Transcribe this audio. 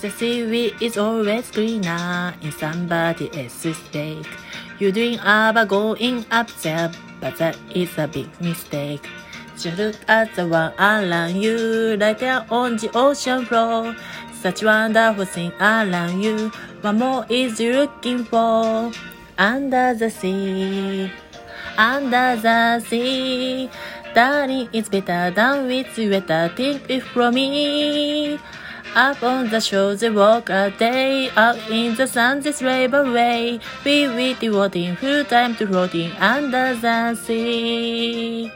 The seaweed is always greener in somebody else's lake. You dream about going up there, but that is a big mistake. Just look at the one around you, right there on the ocean floor. Such wonderful thing around you. What more is you looking for? Under the sea, under the sea. Darling, it's better than with weather. Take it from me. Up on the shore they walk a day, out in the sun they slave away. We will devoting full time to floating under the sea.